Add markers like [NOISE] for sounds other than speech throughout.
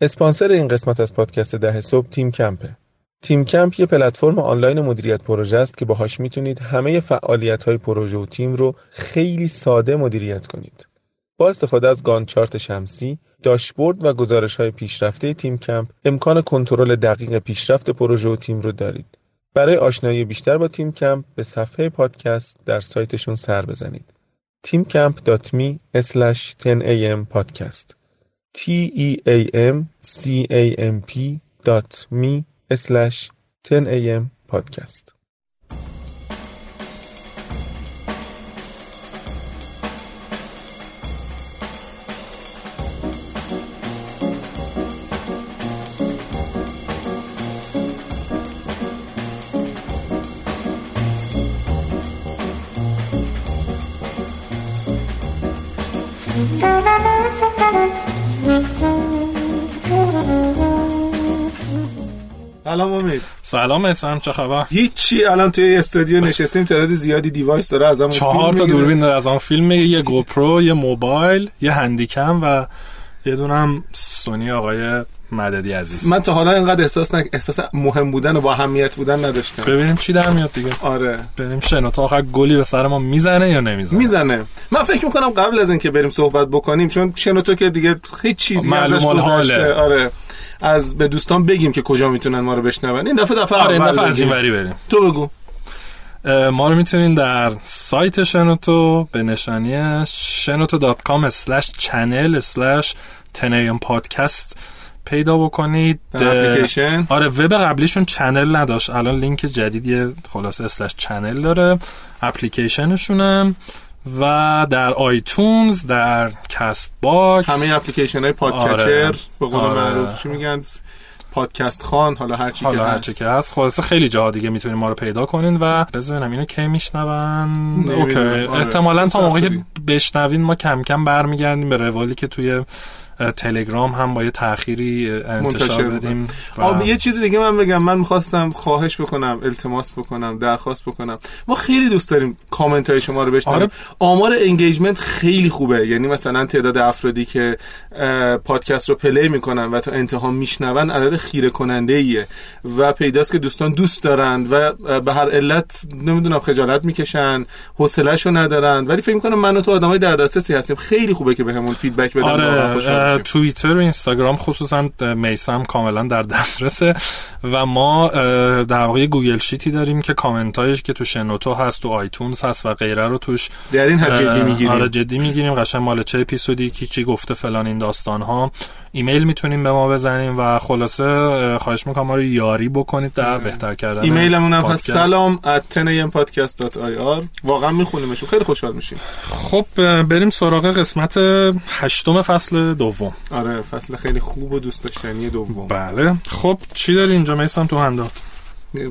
اسپانسر این قسمت از پادکست ده صبح تیم کمپه. تیم کمپ یه پلتفرم آنلاین مدیریت پروژه است که باهاش می‌تونید همه فعالیت های پروژه و تیم رو خیلی ساده مدیریت کنید. با استفاده از گان چارت شمسی، داشبورد و گزارش های پیشرفته تیم کمپ امکان کنترل دقیق پیشرفت پروژه و تیم رو دارید. برای آشنایی بیشتر با تیم کمپ به صفحه پادکست در سایتشون سر بزنید. teamcamp.me 10am podcast T-E-A-M-C-A-M-P dot me slash 10 a.m. podcast. Thank you. سلام امید. سلام اسم چه خبر؟ هیچی الان توی استودیو نشستیم تعداد زیادی device داره از چهار تا دوربین داره از اون فیلم یه GoPro یه موبایل یه Handycam و یه دونم سونی آقای مددی عزیز. من تا حالا اینقدر احساس نک... احساس مهم بودن و با اهمیت بودن نداشتم. ببینیم چی در میاد دیگه. آره. بریم شنوتو آخر گلی به سر ما می‌زنه یا نمی‌زنه؟ می‌زنه. من فکر می‌کنم قبل از اینکه بریم صحبت بکنیم چون شنوتو که دیگه هیچی دیگه ازش گذشته. آره. از به دوستان بگیم که کجا می‌تونن ما رو بشنون. این دفعه دفعه آره این دفعه از این وری بریم. تو بگو. ما رو می‌تونین در سایت شنوتو به نشانی shenoto.com channel slash پادکست پیدا بکنید. اپلیکیشن؟ آره وب قبلیشون channel نداشت. الان لینک جدیدی خلاصه slash channel داره. اپلیکیشنشونم و در iTunes در Castbox همه اپلیکیشن های podcatcher آره. به قول آره. معروف چی میگن؟ پادکست خوان حالا هر چی حالا که هر چی که هست. خلاصه خیلی جاها دیگه می‌تونید ما رو پیدا کنین و بذارین اینو کی میشنون. OK. آره. احتمالاً تا موقعی که بشنوین ما کم کم برمیگردیم به روالی که توی تلگرام هم با یه تأخیری انتشار بدیم و... یه چیزی دیگه من بگم. من می‌خواستم خواهش بکنم التماس بکنم درخواست بکنم. ما خیلی دوست داریم کامنت های شما رو بشنویم. آره. آمار engagement خیلی خوبه. یعنی مثلا تعداد افرادی که پادکست رو play می‌کنن و تا انتها میشنون عدد خیره کننده ایه و پیداست که دوستان دوست دارند و به هر علت نمی‌دونم خجالت می‌کشن حوصله‌شو ندارن. ولی فکر می‌کنم من و تو آدمای در دسترسی هستیم. خیلی خوبه که بهمون feedback بدن. آره. توییتر و اینستاگرام خصوصا میسم کاملا در دسترسه و ما در واقع Google Sheet ی داریم که کامنتایش که تو شنوتو هست تو iTunes هست و غیره رو توش در این حد جدی می‌گیریم. آره جدی می‌گیریم. قشنگ مال چه اپیزودی کی چی گفته فلان این داستان ها ایمیل می‌تونیم به ما بزنیم و خلاصه خواهش می‌کنم ما رو یاری بکنید در بهتر کردن ایمیلمون هم هست. سلام podcast.ir واقعا میخونیمش خیلی خوشحال میشیم. خب بریم سراغ قسمت هشتم فصل دوم. آره فصل خیلی خوب و دوست داشتنی دوم. بله. خب چی داری اینجا میسم تو هندات؟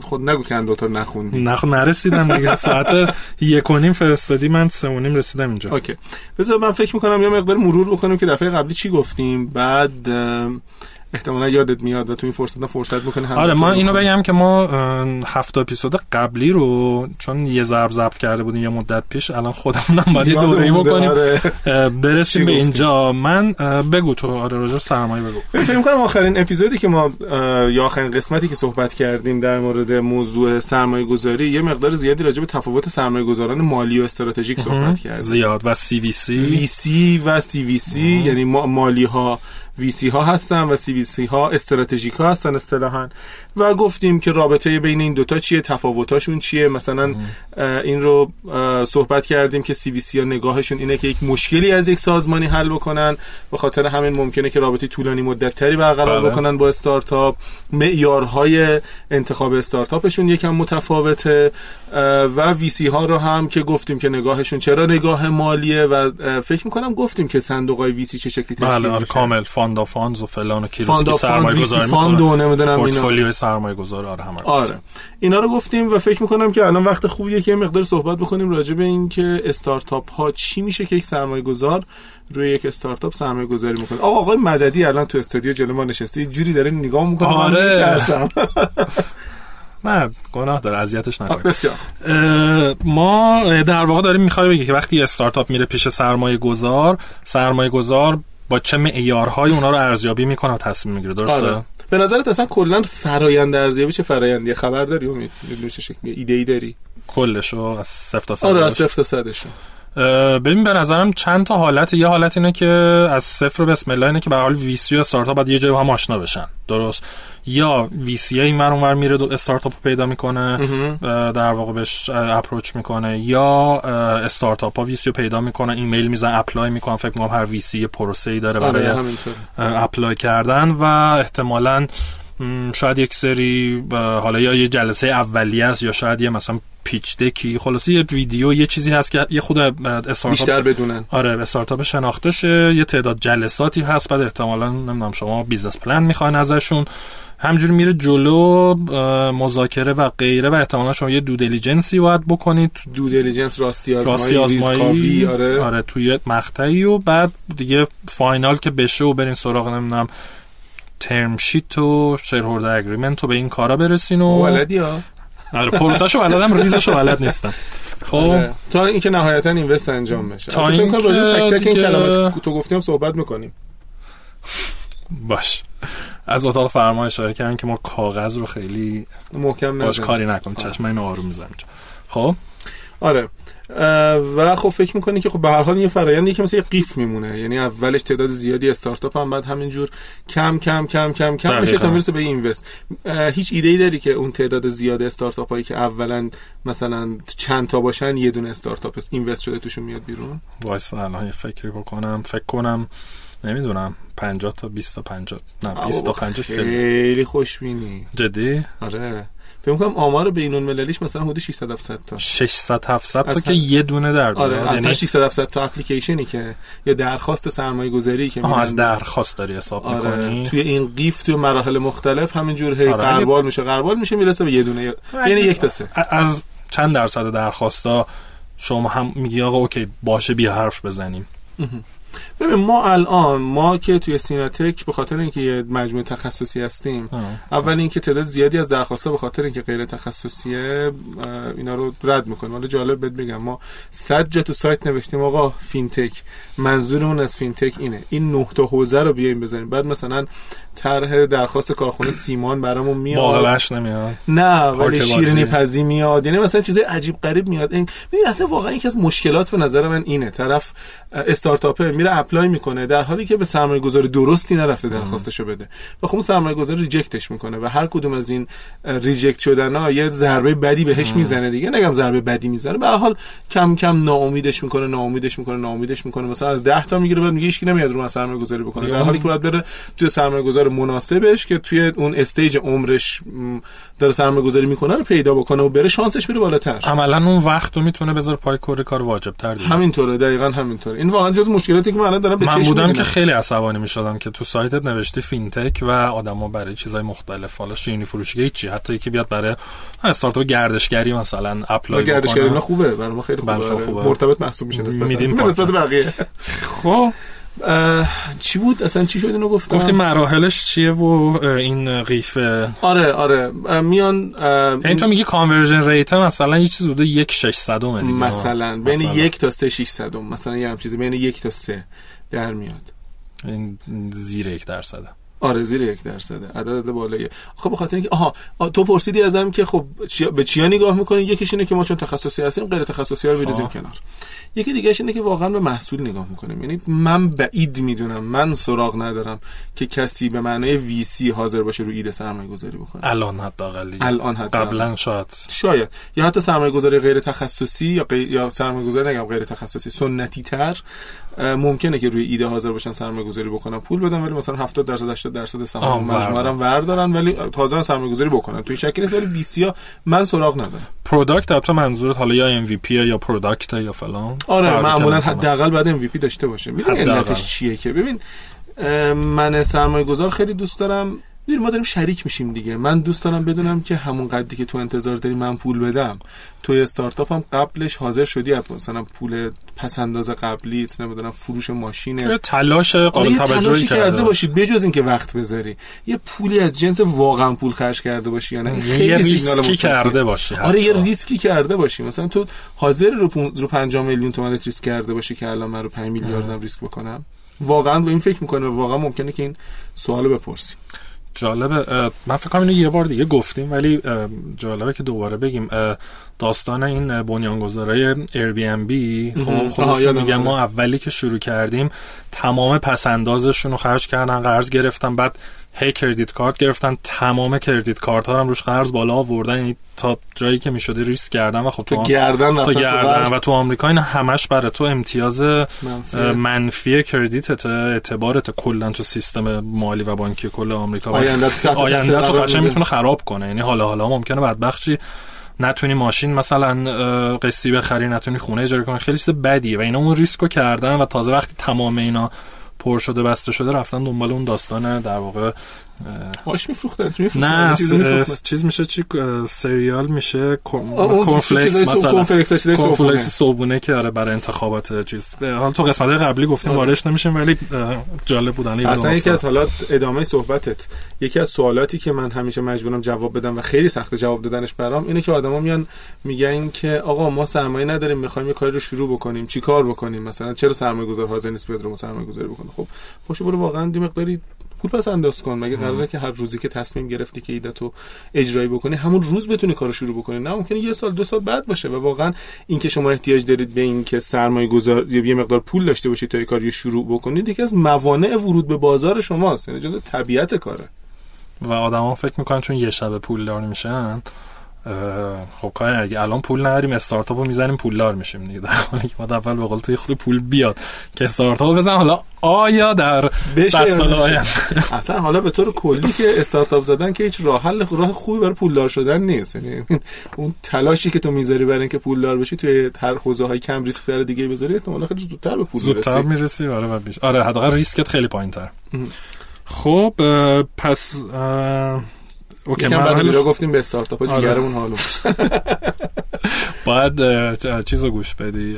خود نگو که هندات رو نخوندی. نخ نرسیدم دیگه. ساعت یک و نیم فرستادی من سه و نیم رسیدم اینجا. اوکی. بذار من فکر می‌کنم یه مقدار مرور بکنیم که دفعه قبلی چی گفتیم. بعد احتمالا یادت میاد و تو این فرصت فرصت بکنه آره ما اینو بگم که ما هفت اپیزود قبلی رو چون یه ضرب ضبط کرده بودیم یه مدت پیش الان خودمونم باید دوره بکنیم. آره. برسیم به اینجا. من بگو تو آره راجع سرمایه بگو. فکر کنم آخرین اپیزودی که ما یا آخرین قسمتی که صحبت کردیم در مورد موضوع سرمایه گذاری یه مقدار زیادی راجع به تفاوت سرمایه گذاران مالی و استراتژیک صحبت کردیم. زیاد. و سی وی سی. وی سی و سی وی سی یعنی مالی ها ویسی ها هستن و سی وی سی ها استراتژیک ها هستن اصطلاحا و گفتیم که رابطه بین این دوتا چیه تفاوتاشون چیه؟ مثلا این رو صحبت کردیم که CVC ها نگاهشون اینه که یک مشکلی از یک سازمانی حل بکنن. به خاطر همین ممکنه که رابطه طولانی مدت تری برقرار بله. بکنن با استارتاپ. معیارهای انتخاب استارتاپشون یکم متفاوته. و VC ها رو هم که گفتیم که نگاهشون چرا نگاه مالیه و فکر می‌کنم گفتیم که صندوق های VC چه شکلی تشکیل بله آره کامل fund funds و فلان و کیروسکی سرمایه fund و نمی‌دونم پورتفولیو سرمایه گذار آره همه آره. اینا رو گفتیم و فکر می‌کنم که الان وقت خوبیه که مقدار صحبت بکنیم راجع به این که استارتاپ ها چی میشه که یک سرمایه گذار روی یک استارتاپ سرمایه گذاری می‌کنه. آقا آقای مددی الان تو استودیو جلو ما نشسته جوری داره نگاه می‌کنه آره. [LAUGHS] نه گناه داره اذیتش نکنید بسیار. ما در واقع داریم می‌خوای بگی که وقتی استارتاپ میره پیش سرمایه گذار سرمایه گذار با چه معیارهای اونا رو ارزیابی می‌کنه و تصمیم می‌گیره. درسته؟ آره. به نظرت اصلا کلا فرایند ارزیابی چه فرایندی؟ خبر داری امید چه شکلی؟ ایده ای داری؟ کلشو از صفر تا صد آره از صفر تا صدش ببین به نظرم چند تا حالت یه حالت اینه که از صفر بسم الله اینه که به حال VC و استارتاپ باید یه جای هم آشنا بشن. درست؟ یا VC این ور اونور میره استارتاپ رو پیدا می‌کنه در واقع بهش approach می‌کنه. یا استارتاپ ها VC رو پیدا می‌کنه ایمیل میزن apply می‌کنن. فکر می‌کنم هر VC پروسه ای داره برای آره apply کردن و احتمالاً شاید یک سری حالا یا یه جلسه اولیه است یا شاید یه مثلا pitch deck ی خلاصه یه ویدیو یه چیزی هست که یه خود استارتاپ بیشتر بدونن. آره استارتاپ شناخته شه یه تعداد جلساتی هست. بعد احتمالا نمی‌دونم شما business plan می‌خواین ازشون. همجور میره جلو مذاکره و غیره و احتمالا شما یه due diligence ی باید بکنید. due diligence راستی آزمایی, راستی آره. آره توی مقطعی و بعد دیگه فاینال که بشه و برین سراغ نمی‌دونم ترم شیت و شیرهولدر اگریمنت و به این کارا برسین و ولدی ها. آره پروسهشو بلدم ریزشو بلد نیستم. خب. آره. تا اینکه نهایتا اینوست انجام بشه. تا اینکه تک تک این کلمات تو گفتیم صحبت می‌کنیم. باش. از اتاق فرما اشاره کردن که ما کاغذ رو خیلی محکم باش کاری نکنیم. چشم اینو آروم می‌زنیم خب. آره. و خب فکر می‌کنی که خب به هر حال یه فرآیندی که مثل یه قیف میمونه. یعنی اولش تعداد زیادی استارتاپ هم بعد همینجور کم کم کم کم کم میشه تا می‌رسه به invest هیچ ایده ای داری که اون تعداد زیاد استارتاپ هایی که اولا مثلا چند تا باشن یه دونه استارتاپ invest شده توشون میاد بیرون؟ وایسا الان یه فکری بکنم فکر کنم نمی‌دونم 50 تا 20 تا 50 نه 20 تا 50 خیلی خوشبینی. جدی؟ آره. فکر کنم آمار بین المللیش مثلا حدود 600 700 تا. 600 700 تا که یه دونه در آره یعنی 600 700 تا اپلیکیشنی که یا درخواست سرمایه گذاری که از درخواست داری حساب آره. می‌کنی؟ توی این قیف توی مراحل مختلف همینجور هی آره. قربال میشه قربال میشه می‌رسه به یه دونه. یعنی یک تا سه. از چند درصد درخواستا شما هم میگی آقا اوکی باشه بیا حرف بزنیم. ببین ما الان ما که توی سیناتک به خاطر اینکه یه مجموعه تخصصی هستیم اول اینکه تعداد زیادی از درخواستا به خاطر اینکه غیر تخصصیه اینا رو رد می‌کنیم. حالا جالب بهت بگم ما صد جا تو سایت نوشتیم آقا fintech. منظورمون از fintech اینه. این نه تا حوزه رو بیایم بزنیم. بعد مثلا طرح درخواست کارخونه سیمان برامون میاد. باقلش نمیاد. نه ولی شیرینی پزی میاد. یعنی مثلا چیزای عجیب غریب میاد. این ببین اصلا واقعا یکی از مشکلات به نظر من اینه. طرف استارتاپ میره apply می‌کنه در حالی که به سرمایه گذاری درستی نرفته درخواستشو بده. و خب سرمایه گذاری reject ش می‌کنه و هر کدوم از این reject شدن ها یه ضربه بدی بهش می‌زنه دیگه. نگم ضربه بدی می‌زنه به حال کم کم ناامیدش می‌کنه ناامیدش می‌کنه ناامیدش می‌کنه. مثلا از 10 تا می‌گیره بعد میگه هیچ نمیاد رو سرمایه گذاری بکنه. در حالی که باید بره توی سرمایه گذار مناسبش که توی اون stage عمرش داره سرمایه گذاری می‌کنه رو پیدا بکنه و بره شانسش بره بالاتر. عملا اون وقت رو می‌تونه بذاره پای کار کار واجب تر همینطوره دقیقاً همینطوره. این واقعا جز مشکلاتی که من الان دارم به من بودم که خیلی عصبانی می‌شدم که تو سایتت نوشتی فین‌تک و آدما برای چیزای مختلف. حالا شیرینی فروشی هیچی حتی یکی بیاد برای استارتاپ گردشگری مثلا apply بکنه. گردشگری خوبه برای ما خیلی خوبه, خوبه. مرتبط محسوب میشه [LAUGHS] نسبت نسبت بقیه. خب. چی بود؟ اصلا چی شد اینو گفتم؟ گفتی مراحلش چیه و این قیفه آره آره. میان این تو میگی کانورژن ریت مثلا یه چیز بوده یک 600 مثلا بین یک تا سه 600 مثلا یه هم چیزی بین یک تا سه. در میاد. این زیر یک درصده. آره زیر یک درصده. عدد بالایی. خب بخاطر اینکه آها تو پرسیدی ازم که خب به چیا نگاه می‌کنین یکیش اینه که ما چون تخصصی هستیم غیر تخصصی ها رو بریزیم کنار. یکی دیگه اینه که واقعا به محصول نگاه می‌کنیم. یعنی من بعید می‌دونم من سراغ ندارم که کسی به معنای VC حاضر باشه رو ایده سرمایه گذاری بکنه. الان حداقل الان حتی قبلا شاید. شاید. یا حتی سرمایه گذاری غیر تخصصی یا غی... یا سرمایه گذاری نگم غیر تخصصی سنتی تر ممکنه که روی ایده حاضر باشن سرمایه گذاری بکنن پول بدن ولی مثلا 70 درصد 80 درصد سهام مجموعه رو وردارن ولی تازه سرمایه گذاری بکنن. توی شکلی نیست ولی VC ها من سراغ ندارم. product البته منظورت حالا یا MVP یا product یا فلان. آره معمولا حداقل بعد MVP داشته باشه. می‌دونی علتش چیه که؟ ببین من سرمایه گذار خیلی دوست دارم. ما داریم شریک میشیم دیگه. من دوست دارم بدونم که همون قدری که تو انتظار داری من پول بدم توی استارتاپ هم قبلش حاضر شدی؟ مثلا پول پس انداز قبلی نمی‌دونم فروش ماشین. تلاش قابل آره، توجهی کرده باشی بجز اینکه وقت بذاری. یه پولی از جنس واقعا پول خرج کرده باشی یا نه یه ریسکی کرده باشی آره یه ریسکی کرده باشی. مثلا تو حاضر رو رو 5 میلیون تومن ریسک کرده باشی که الان من رو 5 میلیاردم ریسک بکنم؟ واقعا به این فکر می‌کنه واقعا ممکنه که این سوال بپرسیم جالبه من فکر کنم اینو یه بار دیگه گفتیم ولی جالبه که دوباره بگیم داستان این بنیانگذارای Airbnb خب خودشون میگن ما اولی که شروع کردیم تمام پسندازشون رو خرج کردن قرض گرفتن بعد هی کردیت کارت گرفتن تمام کردیت کارت ها هم روش قرض بالا آوردن یعنی تا جایی که می‌شده ریسک کردن و خب تو گردن تو گردن و تو آمریکا این همش برای تو امتیاز منفی, منفی کردیتت اعتبارت کلا تو سیستم مالی و بانکی کل آمریکا آینده تو قشنگ می‌تونه خراب کنه. یعنی حالا حالا ممکنه بدبخت شی نتونی ماشین مثلا قسطی بخری نتونی خونه اجاره کنی خیلی چیز بدیه و اینا اون ریسکو کردن و تازه وقتی تمام اینا پر شده بسته شده رفتن دنبال اون داستان در واقع آش میفروختن نه چیز میشه چی؟ cereal میشه cornflakes مثلا. cornflakes صبحونه. که آره برای انتخابات چیز. حالا تو قسمت قبلی گفتیم آره. واردش نمیشیم ولی جالب بودن اصلا یکی از حالات ادامه صحبتت. یکی از سوالاتی که من همیشه مجبورم جواب بدم و خیلی سخت جواب دادنش برام اینه که آدما میان میگن که آقا ما سرمایه نداریم می‌خوایم یه کاری رو شروع بکنیم. چیکار بکنیم؟ مثلا چرا سرمایه گذار حاضر نیست بیاد رو سرمایه گذاری بکنه؟ خب پاشو برو واقعا دی مقداری پول پس انداز کن. مگه قراره که هر روزی که تصمیم گرفتی که ایدتو اجرایی بکنی همون روز بتونی کارو شروع بکنی. نه ممکنه یه سال دو سال بعد باشه و واقعا اینکه شما احتیاج دارید به این که سرمایه گذار یه مقدار پول داشته باشید تا کاری شروع بکنید یکی از موانع ورود به بازار شماست. یعنی جزء طبیعت کاره. و آدما فکر می‌کنن چون یه شب پول دار میشن خب کاری اگه الان پول نداریم استارتاپ رو می‌زنیم پولدار میشیم دیگه. در حالی که ما اول به قول توی خود پول بیاد که استارتاپ بزن حالا آیا در 100 سال آینده؟ اصلا حالا به طور کلی که استارتاپ زدن که هیچ راه حل راه خوبی برای پولدار شدن نیست. یعنی اون تلاشی که تو می‌ذاری برای اینکه پولدار بشی توی هر حوزه های کم ریسک تر دیگه بذاری احتمالاً خیلی زودتر به پول زودتر می‌رسی. آره و بیش. آره حداقل ریسکت خیلی پایینتر خب پس اوکی بعد گفتیم به استارتاپ جیگرمون آره. حالا [LAUGHS] باید چیزو گوش بدی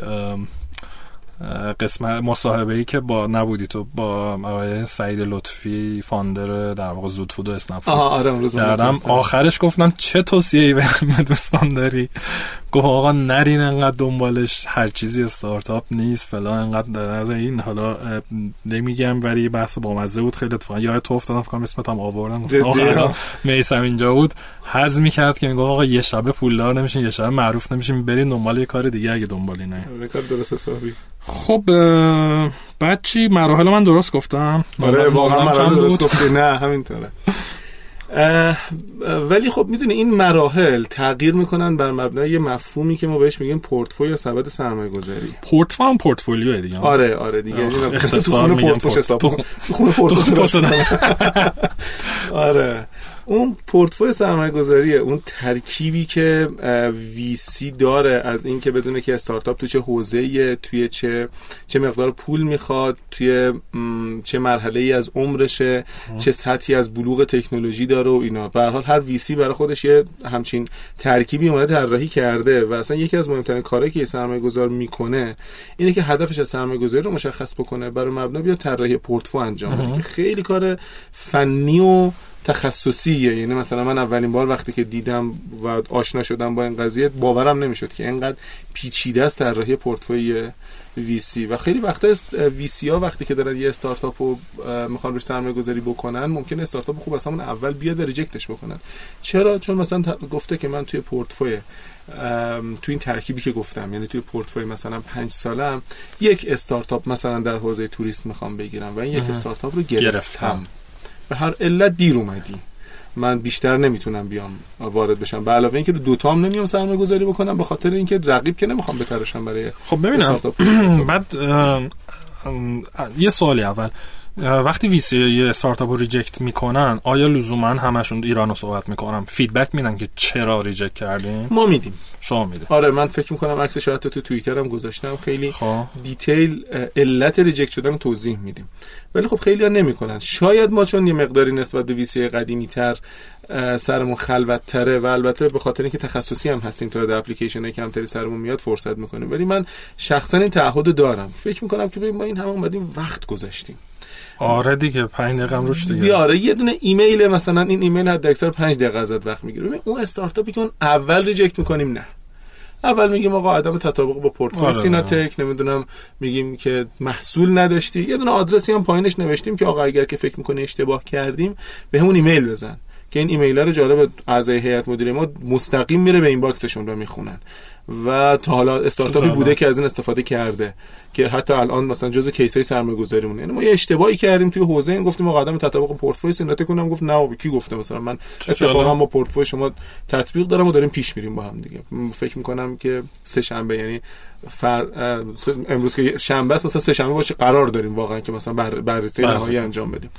قسمت مصاحبه ای که نبودی تو با آقای سعید لطفی founder در واقع زودفود و اسنپ آره کردم. آخرش گفتم چه توصیه ای به دوستان داری؟ گفت آقا نرین انقدر دنبالش هر چیزی استارتاپ نیست فلان انقدر از این حالا نمیگم ولی بحث بامزه بود خیلی اتفاقا. یا تو افتادم فکر اسمت هم آوردم. آخر میسم اینجا بود. حز می‌کرد که میگه آقا یه شب پولدار نمیشین یه شب معروف نمیشین برین دنبال یه کار دیگه اگه دنبالی نه. کار درست حسابی. خب بعد چی؟ مراحل من درست گفتم. آره واقعا مراحل درست گفتی. نه همینطوره. ولی خب می‌دونی این مراحل تغییر می‌کنن بر مبنای یه مفهومی که ما بهش میگیم پورتفولیو سبد سرمایه گذاری پورتفولیو پورتفولیو دیگه. آره آره دیگه. اختصار میگم. [LAUGHS] آره. اون پورتفوی سرمایه گذاریه اون ترکیبی که ویسی داره از اینکه بدونه که استارتاپ تو چه حوزه توی چه چه مقدار پول می‌خواد توی چه مرحله ای از عمرشه چه سطحی از بلوغ تکنولوژی داره و اینا. به حال هر ویسی برای خودش یه همچین ترکیبی اومده طراحی کرده و اصلا یکی از مهمترین کارهایی که سرمایه گذار می‌کنه اینه که هدفش از سرمایه گذاری رو مشخص بکنه برای مبنا بیا طراحی پورتفو انجام بده که خیلی کار فنی و تخصصیه یعنی مثلا من اولین بار وقتی که دیدم و آشنا شدم با این قضیه باورم نمی‌شد که اینقدر پیچیده است طراحی پورتفوی ویسی و خیلی وقتا ویسی ها وقتی که دارن یه استارتاپ رو می‌خوان روش سرمایه گذاری بکنن ممکن استارتاپ خوب از همون اول بیاد ریجکتش بکنن. چرا؟ چون مثلا گفته که من توی پورتفوی توی این ترکیبی که گفتم یعنی توی پورتفوی مثلا پنج سالم یک استارتاپ مثلا در حوزه tourist می‌خوام بگیرم و این یک استارتاپ رو گرفتم. به هر علت دیر اومدی. من بیشتر نمی‌تونم بیام وارد بشم. به علاوه اینکه دو تام نمیام سرمایه گذاری بکنم به خاطر اینکه رقیب که نمی‌خوام بتراشم برای خب ببینم. [CLEARS THROAT] بعد یه سوالی اول. وقتی VC یه استارتاپ رو reject می‌کنن آیا لزوما همشون اینا رو صحبت می‌کنن؟ feedback میدن که چرا reject کردیم ما میدیم. شما میده آره من فکر می‌کنم عکس شاید تو توییتر هم گذاشتم. خیلی خواه. detail علت reject شدن توضیح میدیم. ولی خب خیلی ها نمی‌کنن. شاید ما چون یه مقداری نسبت به VC قدیمی تر سرمون خلوت تره و البته به خاطر اینکه تخصصی هم هستیم تا اپلیکیشن کمتری سرمون میاد فرصت می‌کنیم. ولی من شخصا این تعهد دارم. فکر می‌کنم که ما این هم اومدیم وقت گذاشتیم. آره دیگه 5 دقیقه هم روش دیگه. آره یه دونه ایمیل مثلا این ایمیل حد اکثر 5 دقیقه ازت وقت می‌گیره. اون استارتاپی که اون اول reject می‌کنیم نه. اول میگیم آقا عدم تطابق با پورتفوی آره. سیناتک نمی‌دونم میگیم که محصول نداشتی. یه دونه آدرسی هم پایینش نوشتیم که آقا اگر که فکر می‌کنه اشتباه کردیم به همون ایمیل بزن. که این ایمیل رو جالب اعضای هیئت مدیره ما مستقیم میره به inbox شون رو می‌خونن. و تا حالا استارتاپی بوده که از این استفاده کرده که حتی الان مثلا جزء case ای سرمایه‌گذاری مونه یعنی ما یه اشتباهی کردیم توی حوزه این گفتیم آقا عدم تطابق پورتفوی سنت کنم گفت نه کی گفته؟ مثلا من اتفاقا با پورتفوی شما تطبیق دارم و داریم پیش میریم با هم دیگه. فکر می‌کنم که سه شنبه یعنی فر... امروز که شنبه است مثلا سه شنبه باشه قرار داریم واقعا که مثلا بر... بررسی بله. نهایی انجام بدیم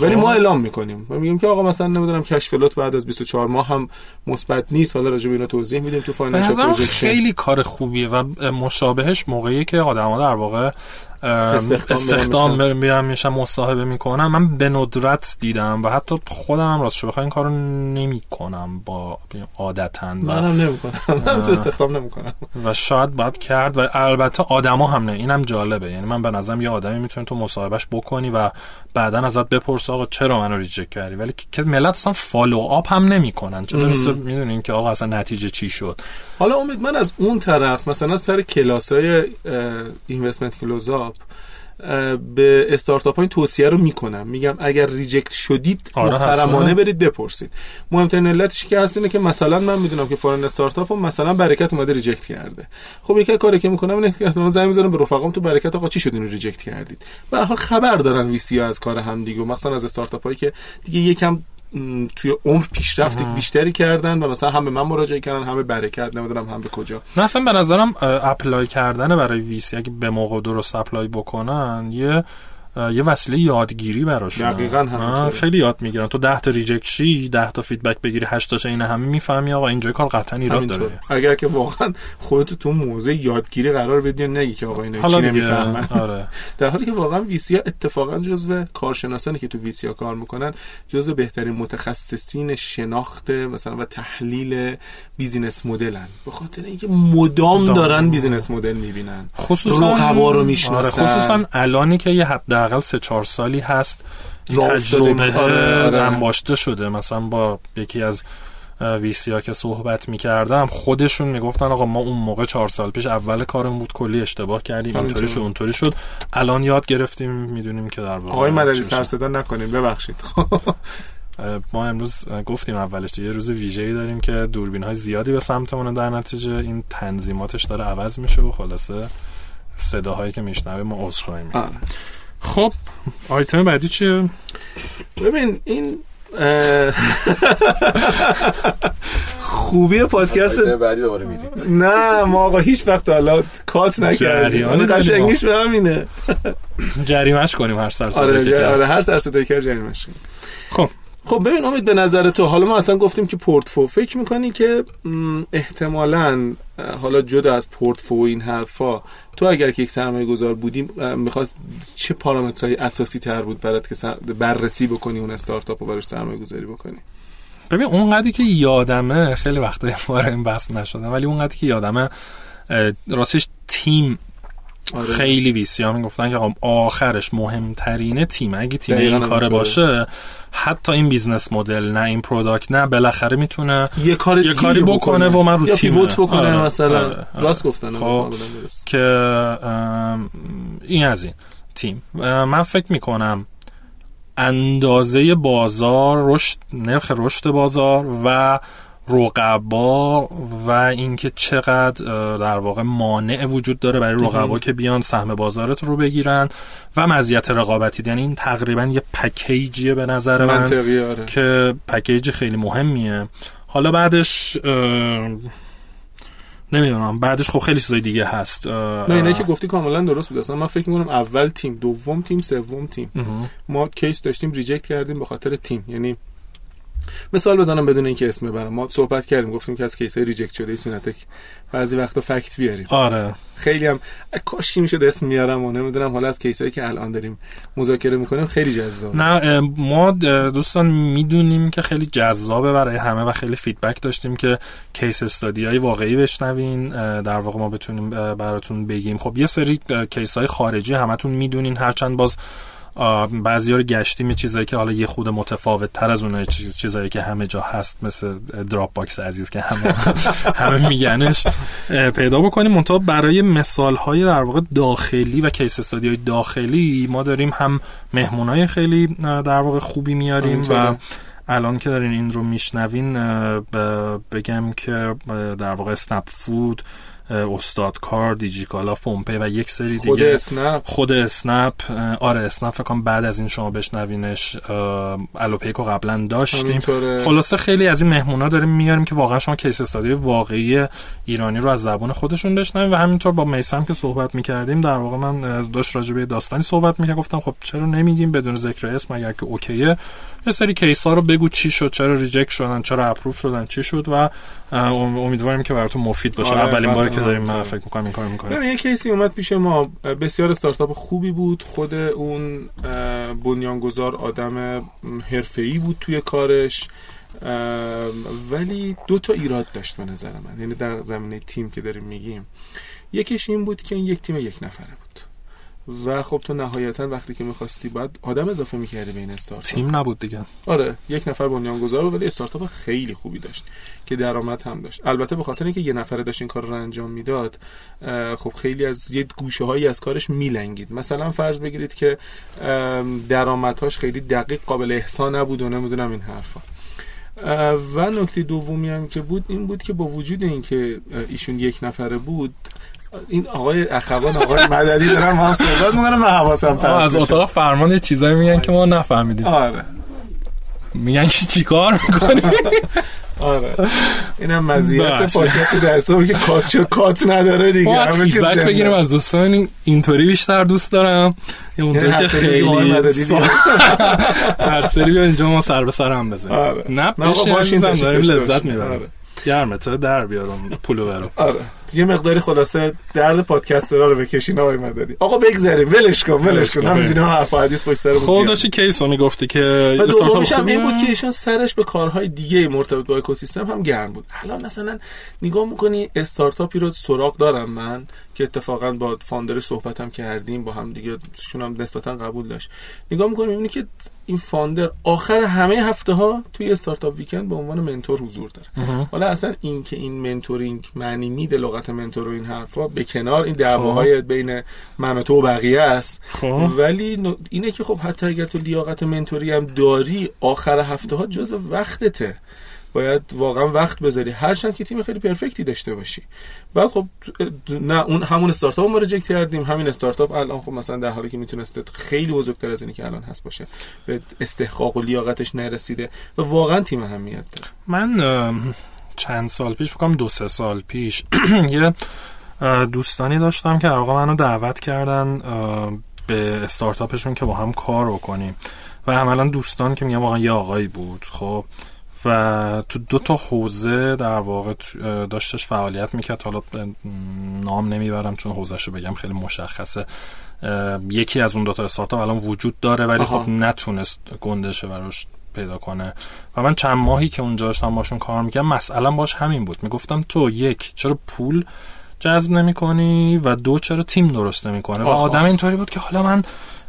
ولی ما خب. اعلام می‌کنیم و میگیم که آقا مثلا نمی‌دونم cash flow بعد از 24 ماه هم مثبت نیست حالا راجع به اینا توضیح میدیم تو financial خیلی کار خوبیه و مشابهش موقعی که آدم‌ها در واقع استخدام میرم میشم. مصاحبه می‌کنم. من به ندرت دیدم و حتی خودم هم راستش بخوای این کارو نمی‌کنم عادتا منم نمی‌کنم. من تو [LAUGHS] استخدام نمی‌کنم. و شاید باید کرد و البته آدما هم نه اینم جالبه. یعنی من به نظرم یه آدمی می‌تونه تو مصاحبه‌ش بکنی و بعدا ازت بپرس آقا چرا منو reject کردی؟ ولی که ملت اصلا follow up هم نمی‌کنن. چون می‌دونین که آقا اصلا نتیجه چی شد؟ حالا امید من از اون طرف مثلا سر کلاسای investment close up به استارتاپ های توصیه رو می‌کنم. میگم اگر reject شدید آره محترمانه برید بپرسید. مهمترین علتش که هست اینه که مثلا من می‌دونم که فلان استارتاپ مثلا برکت اومده reject کرده. خب یکی کاری که می‌کنم اینه که من زنگ می‌زنم به رفقام تو برکت آقا چی شد اینو reject کردید؟ به هر حال خبر دارن VC از کار هم دیگه مثلا از استارتاپ هایی که دیگه یکم توی عمر پیشرفت بیشتری کردن و مثلا هم به من مراجعه کردن هم به برکت نمی‌دونم هم به کجا. مثلا به نظرم apply کردن برای VC اگه به موقع درست اپلای بکنن یه یه وسیله یادگیری براشون. دقیقاً خیلی یاد می‌گیرن. تو 10 تا reject شی 10 تا feedback بگیری 8 تاش این همه می‌فهمی آقا اینجا کار قطعا ایراد داره. اگر که واقعا خودت تو موضع یادگیری قرار بدی نگی که آقا اینا چی نمی‌فهمن. آره. [LAUGHS] در حالی که واقعا VC اتفاقا جزو کارشناسانی که تو VC کار می‌کنن جزو بهترین متخصصین شناخت مثلا و تحلیل business model ن. به خاطر اینکه مدام دارن business model می‌بینن. خصوصا رقبا رو می‌شناسن. آره خصوصا الانی که یه حد حداقل سه چهار سالی هست. تجربه آره، آره. انباشته شده. مثلا با یکی از ویسی ها که صحبت می‌کردم خودشون می‌گفتن آقا ما اون موقع چهار سال پیش اول کارم بود کلی اشتباه کردیم اینطوری شد اونطوری شد. الان یاد گرفتیم می‌دونیم که در واقع آقای مدنی سر صدا نکنیم ببخشید. [LAUGHS] ما امروز گفتیم اولش یه روز ویژه‌ای داریم که دوربین های زیادی به سمتمون در نتیجه. این تنظیماتش داره عوض میشه و خلاصه صداهایی که میشنویم ما عذرخواهی می‌کنیم. خب آیتم بعدی چیه؟ ببین این خوبی پادکست بعدی دوباره میریم نه ما آقا هیچ وقت حالا کات نکردیم. اون قشنگیش به همینه. جریمش کنیم هر سر آره, آره هر سر صدای کرد جریمش کنیم. خب. خب ببین امید به نظر تو حالا ما اصلا گفتیم که پورتفو فکر می‌کنی که احتمالا حالا جدا از پورتفو این حرفا تو اگر که یک سرمایه گذار بودیم می‌خواست چه پارامترهای اساسی تر بود برات که بررسی بکنی اون استارتاپ رو براش سرمایه گذاری بکنی؟ ببین اون قدری که یادمه خیلی وقتا [LAUGHS] وارد این بحث نشده ولی اون قدری که یادمه راستش تیم آره. خیلی VC ها می‌گفتن که آخرش مهمترینه تیم اگه تیم این کار باشه حتی این business model نه این product نه بالاخره می‌تونه یه, کار یه کاری بکنه, و من رو یا تیم بکنه آره. مثلا آره. راست گفتن خب که این از این تیم من فکر می‌کنم اندازه بازار رشد نرخ رشد بازار و رقبا و اینکه چقدر در واقع مانع وجود داره برای رقبا که بیان سهم بازارت رو بگیرن و مزیت رقابتی. یعنی این تقریبا یه پکیجیه به نظر من آره. که پکیج خیلی مهمیه. حالا بعدش نمی‌دونم. بعدش خب خیلی چیزای دیگه هست. نه اینه که گفتی کاملا درست بود. اصلا من فکر می‌کنم اول تیم دوم تیم سوم تیم. ما کیس داشتیم ریجکت کردیم به خاطر تیم. یعنی مثال بزنم بدون اینکه اسم ببرم. ما صحبت کردیم گفتیم که از کیس ریجکت شده سینتک بعضی وقتا فکت بیاریم. آره. خیلی هم کاش کی می‌شد اسم میارم و نمی‌دونم. حالا از کیسایی که الان داریم مذاکره می‌کنیم خیلی جذاب. نه ما دوستان می‌دونیم که خیلی جذابه برای همه و خیلی فیدبک داشتیم که case study های واقعی بشنوین. در واقع ما بتونیم براتون بگیم. خب یه سری case های خارجی همتون می‌دونین. هرچند باز بعضی رو گشتیم یه چیزایی که حالا یه خود متفاوت تر از اون چیز چیزایی که همه جا هست مثل دراپ باکس عزیز که همه [LAUGHS] همه میگنش. پیدا بکنیم. منتها برای مثال های در واقع داخلی و case study های داخلی ما داریم هم مهمون های خیلی در واقع خوبی میاریم و الان که دارین این رو میشنوین بگم که در واقع اسنپ فود استاد کار دیجیکالا فونپی و یک سری خود دیگه. اسنپ. خود اسنپ آره اسنپ فکر بعد از این شما بشنوینش الوپیکو قبلا داشتیم. خلاصه خیلی از این مهمونا داریم میاریم که واقعا شما case study واقعی ایرانی رو از زبان خودشون بشنویم و همینطور با میسم که صحبت می‌کردیم در واقع من داشت راجع به داستانی صحبت می‌کردم گفتم خب چرا نمیگیم بدون ذکر اسم اگر که okay ه. یه سری case ها رو بگو چی شد چرا reject شدن چرا approve شدن چی شد و امیدواریم که براتون مفید باشه. آره اولین باری که داریم من فکر می‌کنم این کار می‌کنیم. یه case ی اومد پیش ما. بسیار استارتاپ خوبی بود. خود اون بنیانگذار آدم حرفه‌ای بود توی کارش. ولی دو تا ایراد داشت به نظر من. یعنی در زمینه تیم که داریم میگیم. یکیش این بود که این یک تیم یک نفره بود. و خب تو نهایتا وقتی که می‌خواستی باید آدم اضافه می‌کردی به این استارتاپ. تیم نبود دیگه. آره یک نفر بنیانگذار بود ولی استارتاپ خیلی خوبی داشت که درآمد هم داشت. البته به خاطر اینکه یه نفره داشت این کار رو انجام می‌داد خب خیلی از یه گوشه هایی از کارش میلنگید. مثلا فرض بگیرید که درآمدهاش خیلی دقیق قابل احسان نبود و نمی‌دونم این حرفا. و نکته دومی هم که بود این بود که با وجود اینکه ایشون یک نفره بود این آقای اخوان آقای مددی دارن ما هم صحبت می‌کنم من حواسم از اتاق فرمان یه چیزایی میگن که ما نفهمیدیم. آره. میگن که چیکار می‌کنی؟ آره. اینم مزیت پادکست در صبح که کات شد کات نداره دیگه. همه چیز بگیریم از دوستان. اینطوری بیشتر دوست دارم. یه اونطوری که خیلی هر سری [LAUGHS] بیا اینجا ما سر به سر هم بزنیم. آره. نه باشین داریم لذت می‌بریم. گرمه تا در بیارم پولو برو آره. یه مقداری خلاصه درد پادکسترها رو بکشین آقای مددی آقا بگذریم ولش کن ولش کن. همینجوری حرف حدیث پشت سر خود داشتی کیسو می‌گفتی که دومیش هم این بود که ایشون سرش به کارهای دیگه مرتبط با اکوسیستم هم گرم بود. الان مثلا نگاه می‌کنی استارتاپی رو سراغ دارم من که اتفاقا با فاندر صحبتم کردیم با هم دیگه شون هم نسبتا قبول داشت. نگاه می‌کنیم می‌بینی که این founder آخر همه هفته ها توی startup weekend به عنوان mentor حضور داره. حالا اصلا این که این mentoring معنی میده لغت mentor و این حرفا به کنار این دعواهای خب. بین من و تو و بقیه است. خب. ولی اینه که خب حتی اگر تو لیاقت mentor ی هم داری آخر هفته ها جزو وقتته. باید واقعا وقت بذاری. هرچند که تیم خیلی perfect ی داشته باشی. بعد خب نه اون همون استارتاپ ما reject کردیم. همین استارتاپ الان خب مثلا در حالی که می‌تونست خیلی بزرگتر از اینی که الان هست باشه به استحقاق و لیاقتش نرسیده. و واقعا تیم اهمیت داره. من چند سال پیش بکنم دو سه سال پیش [CLEARS THROAT] یه دوستانی داشتم که آقا منو دعوت کردن به استارتاپشون که با هم کار رو کنیم و عملا دوستان که میگم واقعا یه آقایی بود خب. و تو دو تا حوزه در واقع داشتش فعالیت می‌کرد. حالا نام نمی‌برم چون حوزش رو بگم خیلی مشخصه. یکی از اون دو تا استارتاپ الان وجود داره ولی خب نتونست گندشه براش پیدا کنه. و من چند ماهی که اونجا داشتم باشون کار می‌کردم مسئله باش همین بود. می‌گفتم تو یک چرا پول جذب نمی کنی و دو چرا تیم درست نمی‌کنه؟ و آدم اینطوری بود که حالا من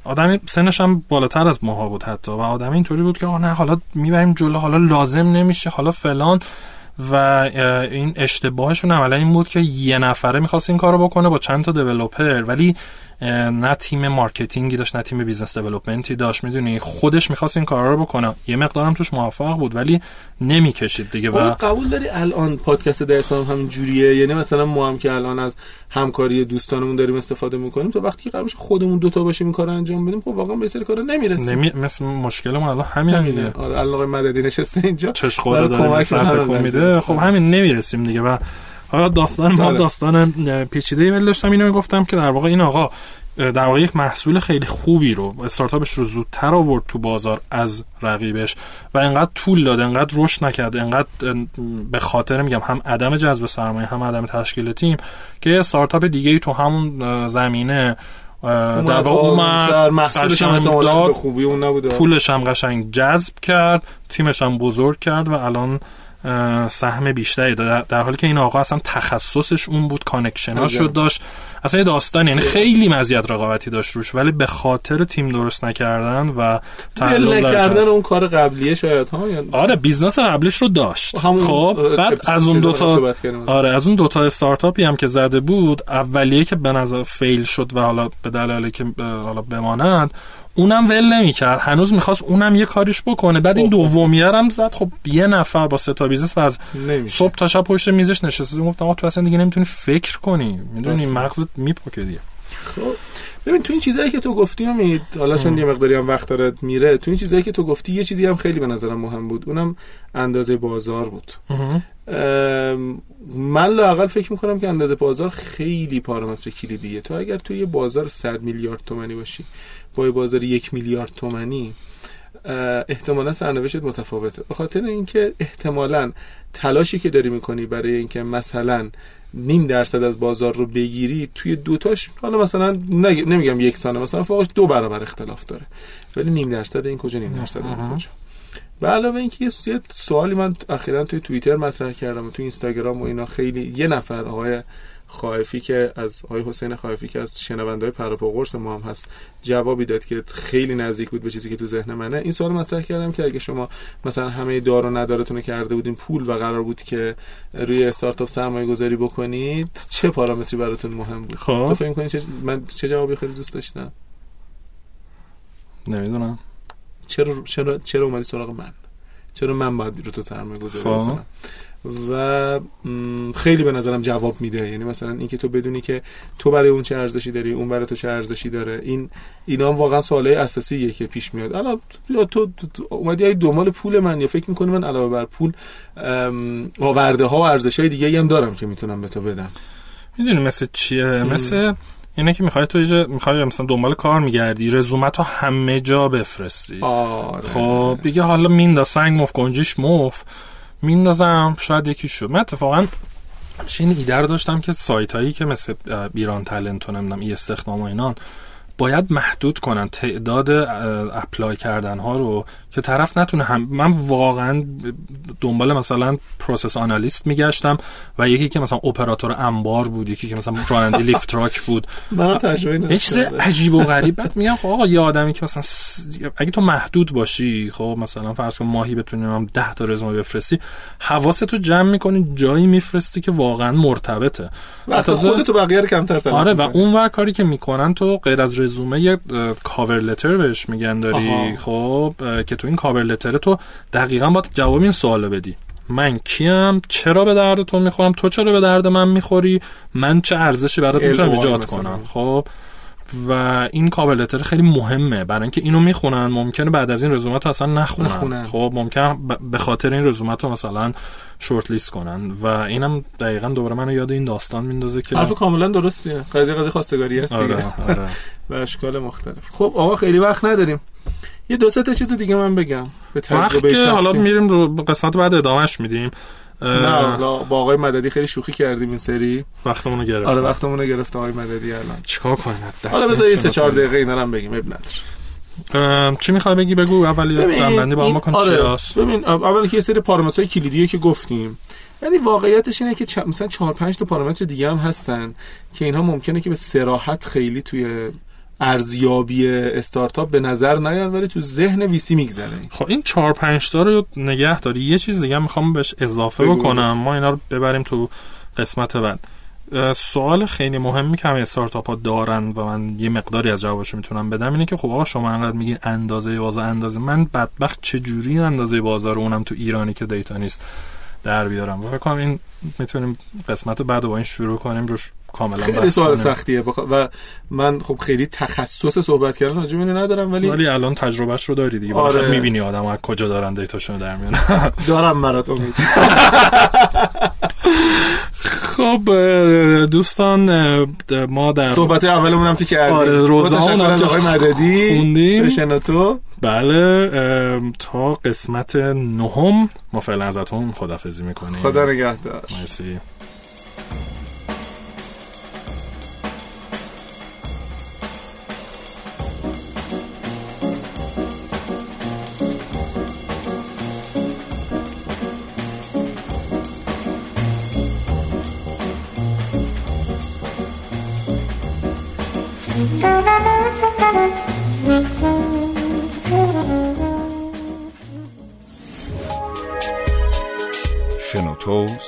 آدمی سنش هم بالاتر از ماها بود حتی. و آدم اینطوری بود که نه حالا می‌بریم جلو حالا لازم نمیشه حالا فلان. و این اشتباهشون عملا این بود که یه نفره می‌خواست این کارو بکنه با چند تا دیولپر ولی نه تیم مارکتینگی داشت نه تیم بیزنس دیولپمنتی داشت. می‌دونی خودش می‌خواست این کارا رو بکنه. یه مقدارم توش موفق بود ولی نمی‌کشید دیگه و قبول داری الان پادکست درسام هم جوریه یعنی مثلا ما هم که الان از همکاری دوستانمون داریم استفاده می‌کنیم تو وقتی که قرار خودمون دوتا باشیم این کار انجام بدیم خب واقعا به سری کارا نمی‌رسیم. نمی... مثل مشکل ما الان همین دیگه. آره علاقه مددی نشسته اینجا. چش خورده داره میده. خب همین نمی‌رسیم دیگه و حالا داستان ما بله. داستان پیچیده ای داشتم اینو گفتم که در واقع این آقا در واقع یک محصول خیلی خوبی رو استارتاپش رو زودتر آورد تو بازار از رقیبش و انقدر طول داد انقدر رشد نکرد انقدر به خاطر میگم هم عدم جذب سرمایه هم عدم تشکیل تیم که استارتاپ دیگه ای تو همون زمینه در واقع اومد محصولش هم خوبی اون نبوده پولش هم قشنگ جذب کرد تیمش هم بزرگ کرد و الان سهم بیشتری داد. در حالی که این آقا اصلا تخصصش اون بود connection اش شد داشت. اصلا یه داستان یعنی خیلی مزیت رقابتی داشت روش ولی به خاطر تیم درست نکردن و تعلق نکردن اون کار قبلیه شاید ها؟ آره business قبلیش رو داشت. خب بعد از اون دوتا آره از اون دوتا استارتاپی هم که زده بود اولیه که به نظر fail شد و حالا به دلایلی که حالا بماند اونم ول نمی‌کرد. هنوز می‌خواست اونم یه کاریش بکنه. بعد این خب، خب. دومیه هم زد. خب یه نفر با سه تا business و از صبح تا شب پشت میزش نشسته. گفت آقا تو اصلا دیگه نمی‌تونی فکر کنی. می‌دونی مغزت میپکه دیگه. خب ببین تو این چیزایی که تو گفتی امید حالا چون یه مقداری هم وقت داره میره تو این چیزایی که تو گفتی یه چیزی هم خیلی به نظرم مهم بود. اونم اندازه بازار بود. من لااقل فکر می‌کنم که اندازه بازار خیلی پارامتر کلیدیه. تو اگر توی یه بازار 100 میلیارد تومانی باشی با بازار یک میلیارد تومنی احتمالا سرنوشت متفاوته. به خاطر اینکه احتمالا تلاشی که داری می‌کنی برای اینکه مثلا نیم درصد از بازار رو بگیری توی دوتاش حالا مثلا نمیگم یک سانه مثلا فوقش دو برابر اختلاف داره. ولی نیم درصد این کجا نیم درصد این کجا؟ به علاوه اینکه یه سوالی من اخیرا توی توییتر مطرح کردم و توی اینستاگرام و اینا خیلی یه نفر آقای خائفی که از آقای حسین خائفی که از شنوندهای پراپا قرص ما هم هست جوابی داد که خیلی نزدیک بود به چیزی که تو ذهن منه. این سوال مطرح کردم که اگه شما مثلا همه دار و ندارتون کرده بودین پول و قرار بود که روی استارتاپ سرمایه گذاری بکنید چه پارامتری براتون مهم بود؟ خب. تو فکر چه... من چه جوابی خیلی دوست داشتم؟ نمی‌دونم. چرا چرا چرا اومدی سراغ من؟ چرا من باید رو تو سرمایه گذاری خب. کنم و خیلی به نظرم جواب میده. یعنی مثلا اینکه تو بدونی که تو برای اون چه ارزشی داری اون برای تو چه ارزشی داره. این اینا واقعا سواله اساسیه که پیش میاد. الان یا تو اومدی ای دنبال پول من یا فکر می‌کنی من علاوه بر پول آورده ها و ارزش های دیگه هم دارم که می‌تونم به تو بدم. می‌دونی مثل چیه؟ مثل اینه که می‌خوای تو می‌خوای مثلا دنبال کار میگردی رزومت رو همه جا بفرستی. آره. خب دیگه حالا میندا سنگ مف گنجیش مف میندازم شاید یکی شد من اتفاقا این ایده رو داشتم که سایت هایی که مثل ایران تلنت و نمی‌دونم «ای استخدام» و اینان باید محدود کنن. تعداد apply کردن ها رو که طرف نتونه هم من واقعا دنبال مثلا process analyst میگشتم و یکی که مثلا اپراتور انبار بود یکی که مثلا راننده لیفت تراک بود. [LAUGHS] من تجربه چیز عجیب و غریب. بعد میگم خب آقا یه آدمی که مثلا اگه تو محدود باشی خب مثلا فرض کن ماهی بتونیم 10 تا رزومه بفرستی حواستو جمع می‌کنی جایی میفرستی که واقعا مرتبطه. و خودتو بقیه رو کمتر آره و اونور کاری که می‌کنن تو غیر از رزومه یه کاور لتر بهش میگن داری. خب که تو این کاور لتر تو دقیقا باید جواب این سوالو بدی. من کیم؟ چرا به درد تو می‌خورم؟ تو چرا به درد من می‌خوری؟ من چه ارزشی برات می‌تونم ایجاد کنم؟ خب. و این کاور لتر خیلی مهمه. برای اینکه اینو می‌خونن ممکنه بعد از این رزومت اصلا نخونن, نخونن. خب ممکن به خاطر این رزومت رو مثلا شورت لیست کنن. و اینم دقیقا دوباره منو یاد این داستان میندازه که حرف کاملا درستیه قضیه قضیه خواستگاری است دیگه. آره، آره. [LAUGHS] به اشکال مختلف. خب آقا خیلی وقت نداریم. یه دو تا چیز دیگه من بگم. به تجربه حالا میریم رو قسمت بعد ادامهش میدیم. نه با آقای مددی خیلی شوخی کردیم این سری. وقتمون رو گرفت آره وقتمون رو گرفت آقای مددی الان. چیکار کنیم؟ حالا بذار یه سه چهار دقیقه اینا هم بگیم اب چی می‌خوای بگی؟ بگو. اولی جنبندی با ما کن. آره. ببین اول که یه سری پارامترهای کلیدیه که گفتیم. یعنی واقعیتش اینه که چ... مثلا 4 5 تا پارامتر دیگه هم هستن که اینها ممکنه که به سراحت خیلی توی ارزیابی استارتاپ به نظر نیاد ولی تو ذهن ویسی میگذره. خب این 4 5 تا رو نگه داری. یه چیز دیگه می‌خوام بهش اضافه بکنم. ما اینا رو ببریم تو قسمت بعد. سوال خیلی مهمی که همه استارتاپ ها دارن و من یه مقداری از جوابش می‌تونم بدم اینه که خب آقا شما انقدر میگین اندازه بازار اندازه. من بدبخت چه جوری اندازه بازار اونم تو ایرانی که دیتا نیست؟ در بیارم. و فکر کنم این می‌تونیم قسمت بعد با این شروع کنیم روش کاملا خیلی سوال سختیه. بخ... و من خب خیلی تخصص صحبت کردن راجع ندارم ولی ولی الان تجربهش رو داری دیگه. آره. می‌بینی آدم از کجا دارن دیتاشونو در میان [LAUGHS] دارم مرات امید. [LAUGHS] خب دوستان ما در صحبت اولمون هم که کردیم. آره روزان آقای مددی. خوندیم. تو. بله تا قسمت نهم. ما فعلا ازتون خدافزی می‌کنیم. خدا نگهدار. مرسی.